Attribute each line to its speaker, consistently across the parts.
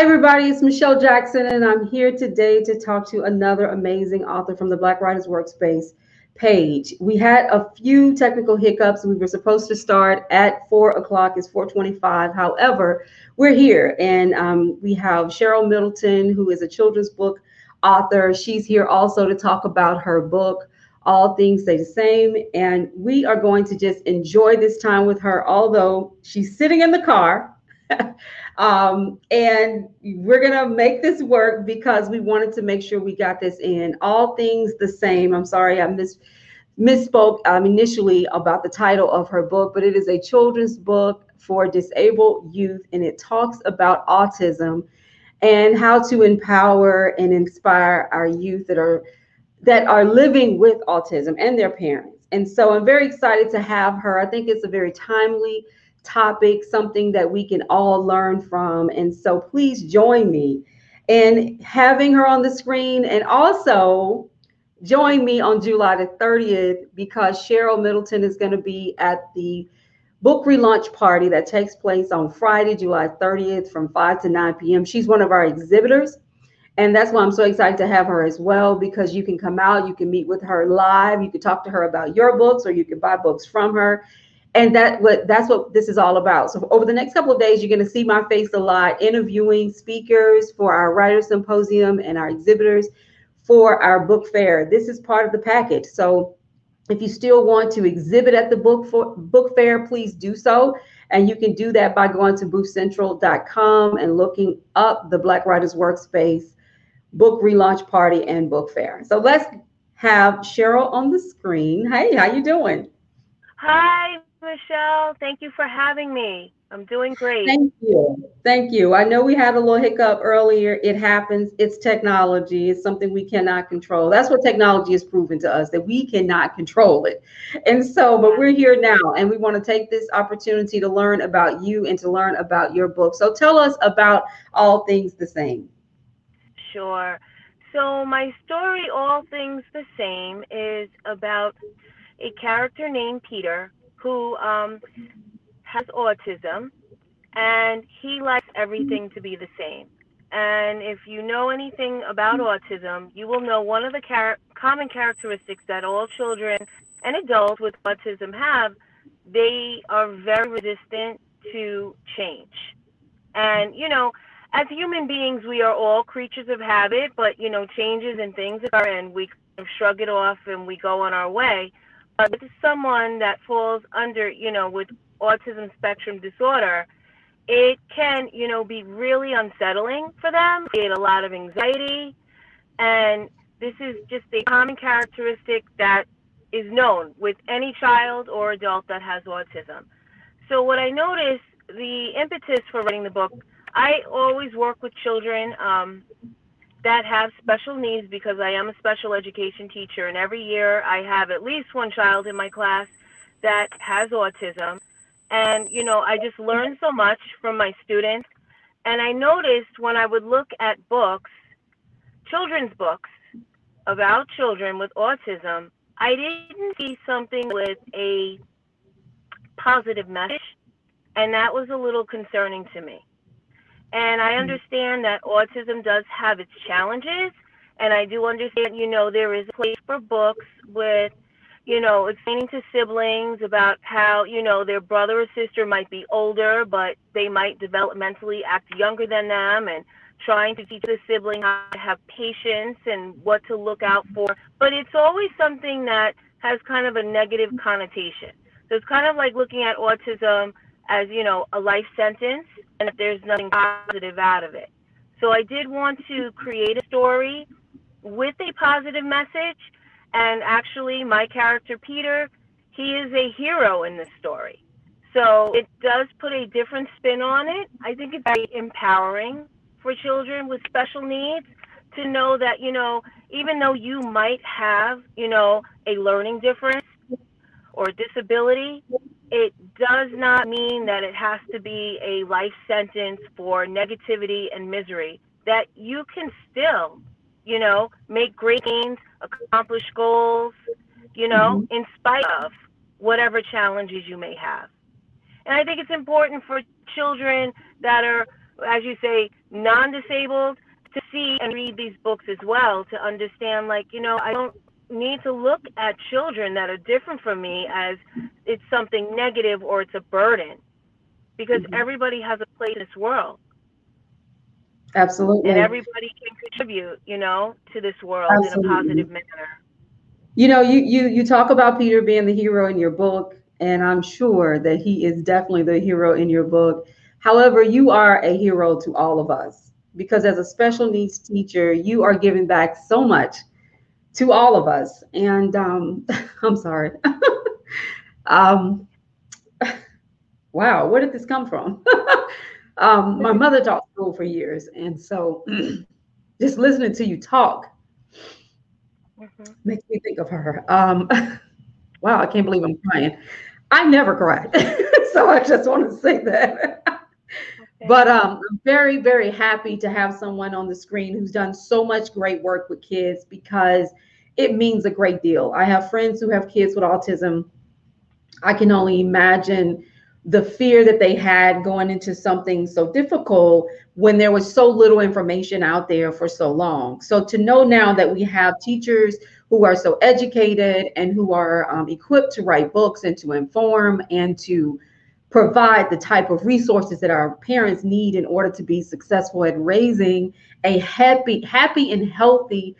Speaker 1: Everybody. It's Michelle Jackson, and I'm here today to talk to another amazing author from the Black Writers Workspace page. We had a few technical hiccups. We were supposed to start at four o'clock. It's 4:25. However, we're here, and um, we have Cheryl Middleton, who is a children's book author. She's here also to talk about her book. All things stay the same, and we are going to just enjoy this time with her. Although she's sitting in the car, um, and we're to make this work because we wanted to make sure we got this in. All things the same. I'm sorry, I miss, misspoke um, initially about the title of her book, but it is a children's book for disabled youth, and it talks about autism and how to empower and inspire our youth that are that are living with autism and their parents. And so I'm very excited to have her. I think it's a very timely topic, something that we can all learn from. And so please join me in having her on the screen and also join me on July the 30th because Cheryl Middleton is going to be at the book relaunch party that takes place on Friday, July 30th from 5 to 9 p.m. She's one of our exhibitors. And that's why I'm so excited to have her as well because you can come out, you can meet with her live, you can talk to her about your books, or you can buy books from her and that what that's what this is all about. So over the next couple of days you're going to see my face a lot interviewing speakers for our writer symposium and our exhibitors for our book fair. This is part of the package. So if you still want to exhibit at the book for book fair please do so. And you can do that by going to boothcentral.com and looking up the black writers workspace book relaunch party and book fair. So let's have cheryl on the screen. Hey how you doing?
Speaker 2: Hi Michelle. Thank you for having me. I'm doing great.
Speaker 1: Thank you. Thank you. I know we had a little hiccup earlier. It happens. It's technology. It's something we cannot control. That's what technology has proven to us that we cannot control it. And so, but we're here now and we want to take this opportunity to learn about you and to learn about your book. So tell us about All Things the Same.
Speaker 2: Sure. So, my story, All Things the Same, is about a character named Peter who um, has autism and he likes everything to be the same. And if you know anything about autism, you will know one of the char- common characteristics that all children and adults with autism have, they are very resistant to change. And, you know, as human beings, we are all creatures of habit, but, you know, changes and things occur and we shrug it off and we go on our way uh, is someone that falls under, you know, with autism spectrum disorder, it can, you know, be really unsettling for them, create a lot of anxiety. And this is just a common characteristic that is known with any child or adult that has autism. So, what I noticed, the impetus for writing the book, I always work with children um, that have special needs because I am a special education teacher, and every year I have at least one child in my class that has autism. And, you know, I just learned so much from my students. And I noticed when I would look at books, children's books about children with autism, I didn't see something with a positive message. And that was a little concerning to me. And I mm. understand that autism does have its challenges. And I do understand, you know, there is a place for books with, you know, explaining to siblings about how, you know, their brother or sister might be older, but they might developmentally act younger than them and trying to teach the sibling how to have patience and what to look out for. But it's always something that has kind of a negative connotation. So it's kind of like looking at autism as, you know, a life sentence if there's nothing positive out of it. So I did want to create a story with a positive message. And actually, my character, Peter, he is a hero in this story. So it does put a different spin on it. I think it's very empowering for children with special needs to know that, you know, even though you might have, you know, a learning difference or disability, it does not mean that it has to be a life sentence for negativity and misery. That you can still, you know, make great gains, accomplish goals, you know, mm-hmm. in spite of whatever challenges you may have. And I think it's important for children that are as you say, non-disabled to see and read these books as well to understand like, you know, I don't need to look at children that are different from me as it's something negative or it's a burden because mm-hmm. everybody has a place in this world.
Speaker 1: Absolutely.
Speaker 2: And everybody can contribute, you know, to this world Absolutely. in a positive manner.
Speaker 1: You know, you you you talk about Peter being the hero in your book, and I'm sure that he is definitely the hero in your book. However, you are a hero to all of us because as a special needs teacher, you are giving back so much to all of us. And um, I'm sorry. um, wow, where did this come from? um, my mother taught school for years, and so just listening to you talk mm-hmm. makes me think of her. Um, wow, I can't believe I'm crying. I never cried, so I just want to say that. But um, I'm very, very happy to have someone on the screen who's done so much great work with kids because it means a great deal. I have friends who have kids with autism. I can only imagine the fear that they had going into something so difficult when there was so little information out there for so long. So to know now that we have teachers who are so educated and who are um, equipped to write books and to inform and to provide the type of resources that our parents need in order to be successful at raising a happy, happy and healthy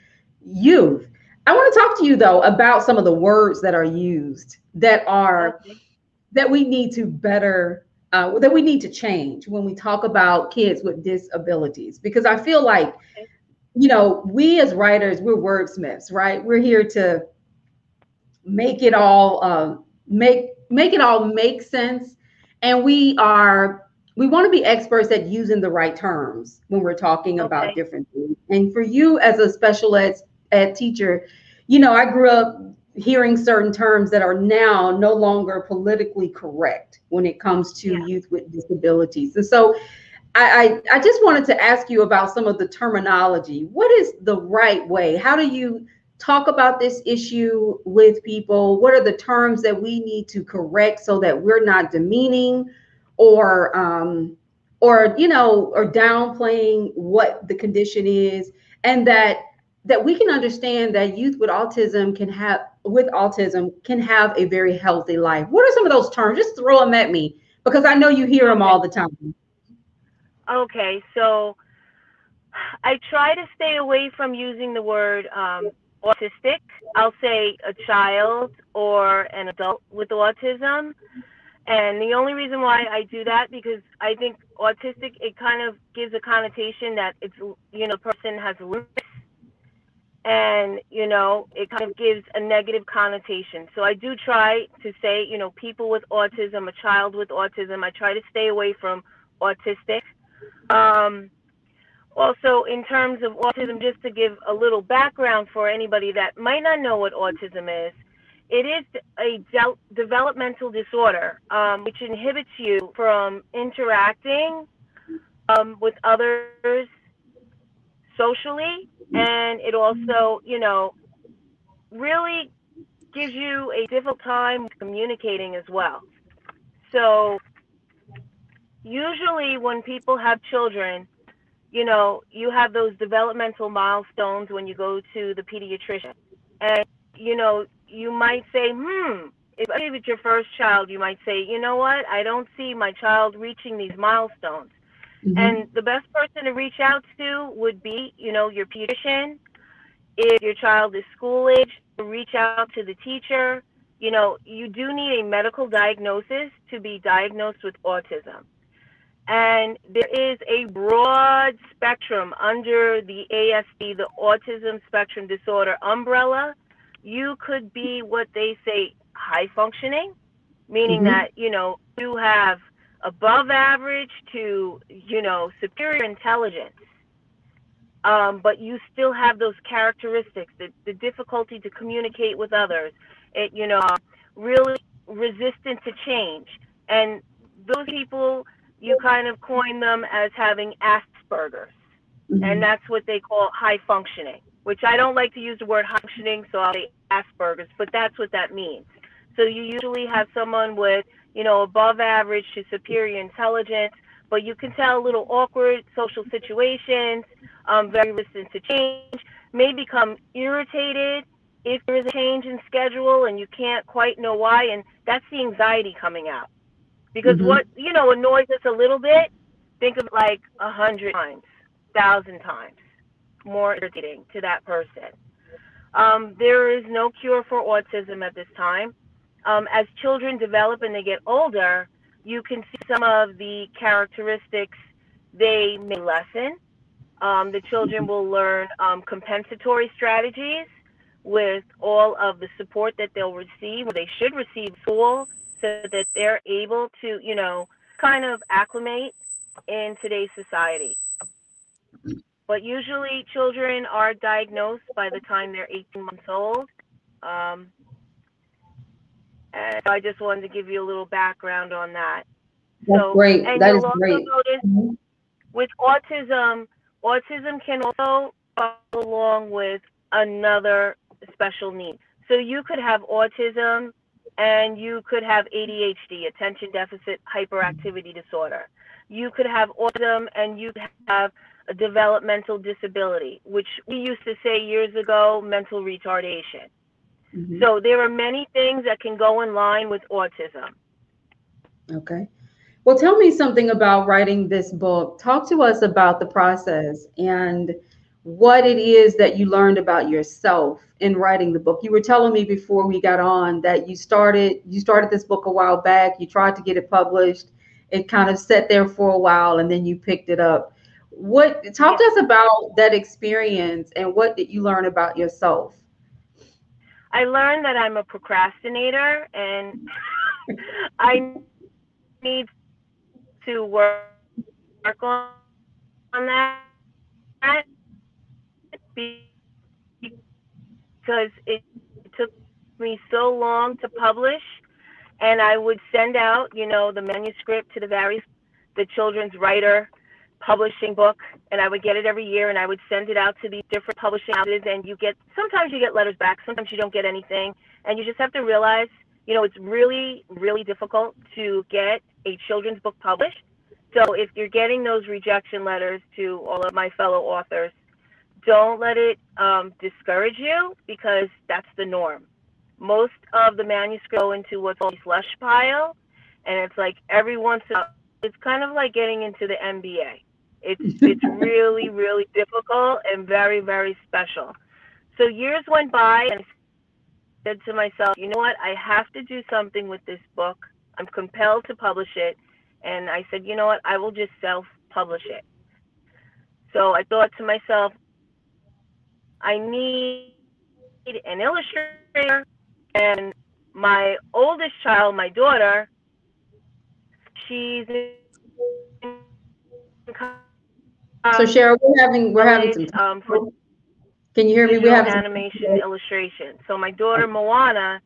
Speaker 1: youth. I want to talk to you though about some of the words that are used that are that we need to better uh, that we need to change when we talk about kids with disabilities because i feel like you know we as writers we're wordsmiths right we're here to make it all uh, make make it all make sense and we are we want to be experts at using the right terms when we're talking okay. about different things and for you as a special ed, ed teacher you know i grew up hearing certain terms that are now no longer politically correct when it comes to yeah. youth with disabilities. And so I, I, I just wanted to ask you about some of the terminology. What is the right way? How do you talk about this issue with people? What are the terms that we need to correct so that we're not demeaning or um, or you know or downplaying what the condition is and that that we can understand that youth with autism can have with autism can have a very healthy life. What are some of those terms? Just throw them at me because I know you hear them all the time.
Speaker 2: Okay, so I try to stay away from using the word um, autistic. I'll say a child or an adult with autism. And the only reason why I do that because I think autistic it kind of gives a connotation that it's you know person has limits and you know it kind of gives a negative connotation so i do try to say you know people with autism a child with autism i try to stay away from autistic um, also in terms of autism just to give a little background for anybody that might not know what autism is it is a de- developmental disorder um, which inhibits you from interacting um, with others socially and it also you know really gives you a difficult time communicating as well. So usually when people have children you know you have those developmental milestones when you go to the pediatrician and you know you might say hmm if it's your first child you might say you know what i don't see my child reaching these milestones Mm-hmm. And the best person to reach out to would be, you know, your pediatrician. If your child is school age, reach out to the teacher. You know, you do need a medical diagnosis to be diagnosed with autism. And there is a broad spectrum under the ASD, the Autism Spectrum Disorder umbrella. You could be what they say high functioning, meaning mm-hmm. that, you know, you have above average to you know superior intelligence um, but you still have those characteristics the, the difficulty to communicate with others it you know really resistant to change and those people you kind of coin them as having asperger's mm-hmm. and that's what they call high functioning which i don't like to use the word functioning so i'll say asperger's but that's what that means so you usually have someone with you know, above average to superior intelligence, but you can tell a little awkward social situations, um, very resistant to change, may become irritated if there is a change in schedule and you can't quite know why, and that's the anxiety coming out. Because
Speaker 1: Mhm.
Speaker 2: what you know annoys us a little bit, think of it like a hundred times, thousand times more irritating to that person. Um, there is no cure for autism at this time. Um, as children develop and they get older, you can see some of the characteristics they may lessen. Um, the children will learn um, compensatory strategies with all of the support that they'll receive, they should receive school, so that they're able to, you know, kind of acclimate in today's society. But usually, children are diagnosed by the time they're 18 months old. Um, and I just wanted to give you a little background on that.
Speaker 1: That's
Speaker 2: So-
Speaker 1: great.
Speaker 2: And
Speaker 1: That is great.
Speaker 2: notice with autism, autism can also follow along with another special need. So you could have autism and you could have ADHD, attention deficit hyperactivity disorder. You could have autism and you could have a developmental disability, which we used to say years ago, mental retardation.
Speaker 1: Mhm.
Speaker 2: So there are many things that can go in line with autism.
Speaker 1: Okay. Well, tell me something about writing this book. Talk to us about the process and what it is that you learned about yourself in writing the book. You were telling me before we got on that you started you started this book a while back. You tried to get it published. It kind of sat there for a while and then you picked it up. What talk to us about that experience and what did you learn about yourself?
Speaker 2: I learned that I'm a procrastinator and I need to work, work on, on that because it took me so long to publish and I would send out, you know, the manuscript to the various the children's writer publishing book and I would get it every year and I would send it out to these different publishing houses and you get sometimes you get letters back, sometimes you don't get anything and you just have to realize, you know, it's really really difficult to get a children's book published. So if you're getting those rejection letters to all of my fellow authors, don't let it um, discourage you because that's the norm. Most of the manuscripts go into what's called a slush pile, and it's like every once in a while, it's kind of like getting into the NBA. It's it's really really difficult and very very special. So years went by, and I said to myself, you know what? I have to do something with this book. I'm compelled to publish it, and I said, you know what? I will just self publish it. So I thought to myself, I need an illustrator, and my oldest child, my daughter, she's
Speaker 1: So Cheryl, we're having we're having some
Speaker 2: um, for
Speaker 1: Can you hear me? We
Speaker 2: have
Speaker 1: having some
Speaker 2: animation illustration. So my daughter Moana,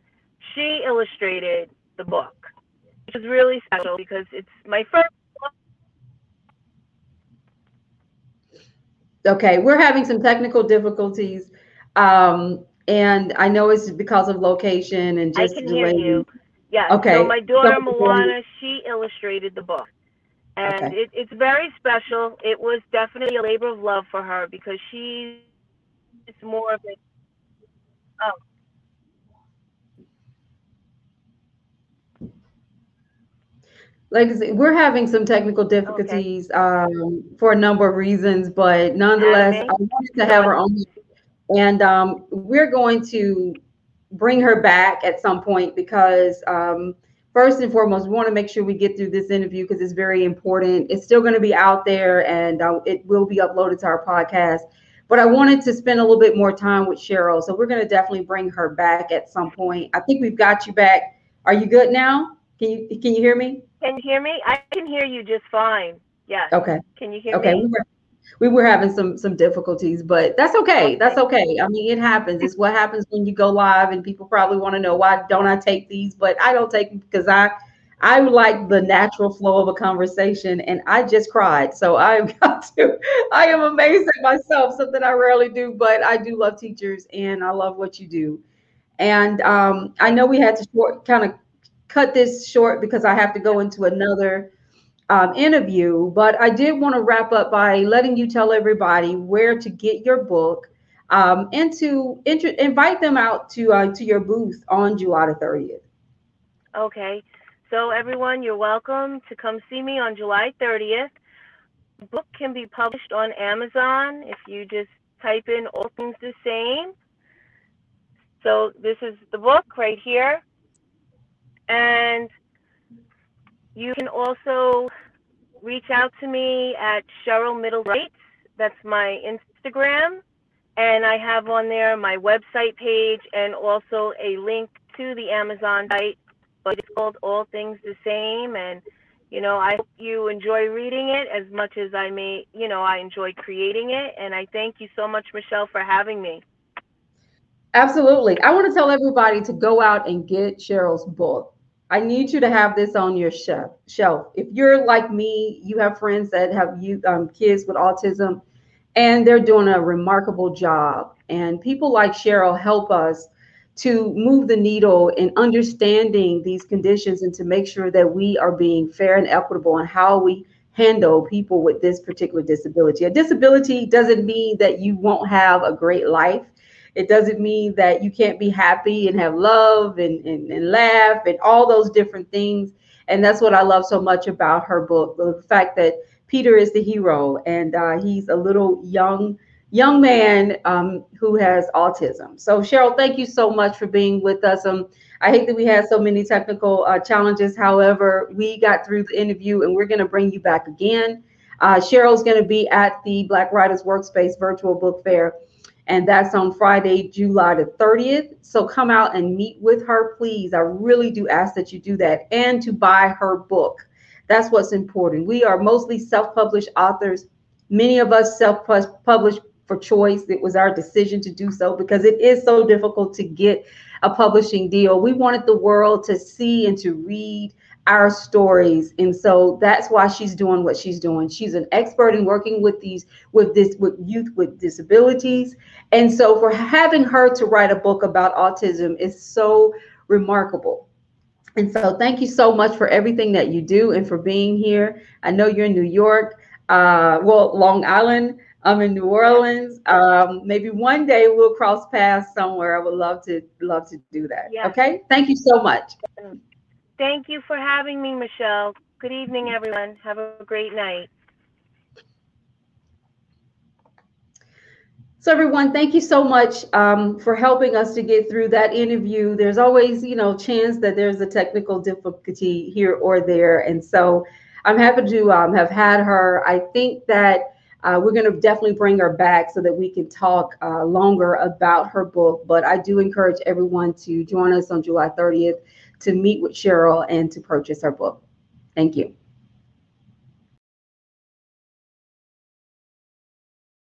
Speaker 2: she illustrated the book, which is really special because it's my first. book.
Speaker 1: Okay, we're having some technical difficulties. Um, and I know it's because of location and just I
Speaker 2: can hear you. Yeah.
Speaker 1: Okay.
Speaker 2: So my daughter
Speaker 1: So-
Speaker 2: Moana, she illustrated the book, and
Speaker 1: Okay.
Speaker 2: it, it's very special. It was definitely a labor of love for her because she's more of a
Speaker 1: Like I said, we're having some technical difficulties um, for a number of reasons, but nonetheless, I wanted to have her on. And um, we're going to bring her back at some point because um, first and foremost, we want to make sure we get through this interview because it's very important. It's still going to be out there and uh, it will be uploaded to our podcast. But I wanted to spend a little bit more time with Cheryl, so we're going to definitely bring her back at some point. I think we've got you back. Are you good now? Can you can you hear me?
Speaker 2: Can you hear me? I can hear you just fine. Yes.
Speaker 1: Okay.
Speaker 2: Can you hear
Speaker 1: Okay.
Speaker 2: me?
Speaker 1: We were we were having some some difficulties, but that's okay. That's okay. I mean, it happens. It's what happens when you go live, and people probably want to know why don't I take these, but I don't take them because I I like the natural flow of a conversation, and I just cried. So I've got to. I am amazed at myself, something I rarely do, but I do love teachers, and I love what you do. And um, I know we had to short, kind of cut this short because I have to go into another um, interview, but I did want to wrap up by letting you tell everybody where to get your book um, and to invite them out to uh, to your booth on July the 30th.
Speaker 2: Okay. So everyone, you're welcome to come see me on July 30th. The book can be published on Amazon if you just type in All Things the Same. So this is the book right here. And you can also reach out to me at Cheryl Middle Rights. That's my Instagram. And I have on there my website page and also a link to the Amazon site. But it's called All Things the Same. And, you know, I hope you enjoy reading it as much as I may, you know, I enjoy creating it. And I thank you so much, Michelle, for having me.
Speaker 1: Absolutely. I want to tell everybody to go out and get Cheryl's book. I need you to have this on your shelf. If you're like me, you have friends that have you um, kids with autism, and they're doing a remarkable job. And people like Cheryl help us to move the needle in understanding these conditions and to make sure that we are being fair and equitable in how we handle people with this particular disability. A disability doesn't mean that you won't have a great life. It doesn't mean that you can't be happy and have love and, and, and laugh and all those different things. And that's what I love so much about her book the fact that Peter is the hero and uh, he's a little young young man um, who has autism. So Cheryl, thank you so much for being with us. Um, I hate that we had so many technical uh, challenges. However, we got through the interview and we're going to bring you back again. Uh, Cheryl's going to be at the Black Writers Workspace Virtual Book Fair and that's on Friday, July the 30th. So come out and meet with her, please. I really do ask that you do that and to buy her book. That's what's important. We are mostly self published authors. Many of us self published for choice. It was our decision to do so because it is so difficult to get a publishing deal. We wanted the world to see and to read our stories. And so that's why she's doing what she's doing. She's an expert in working with these with this with youth with disabilities. And so for having her to write a book about autism is so remarkable. And so thank you so much for everything that you do and for being here. I know you're in new york uh, well long island i'm in new orleans. Um, maybe one day we'll cross paths somewhere. I would love to love to do that.
Speaker 2: Yeah.
Speaker 1: okay? Thank you so much
Speaker 2: Thank you for having me, Michelle. Good evening, everyone. Have a great night.
Speaker 1: So everyone, thank you so much um, for helping us to get through that interview. There's always, you know, chance that there's a technical difficulty here or there, and so I'm happy to um, have had her. I think that uh, we're going to definitely bring her back so that we can talk uh, longer about her book. But I do encourage everyone to join us on July 30th to meet with Cheryl and to purchase her book. Thank you.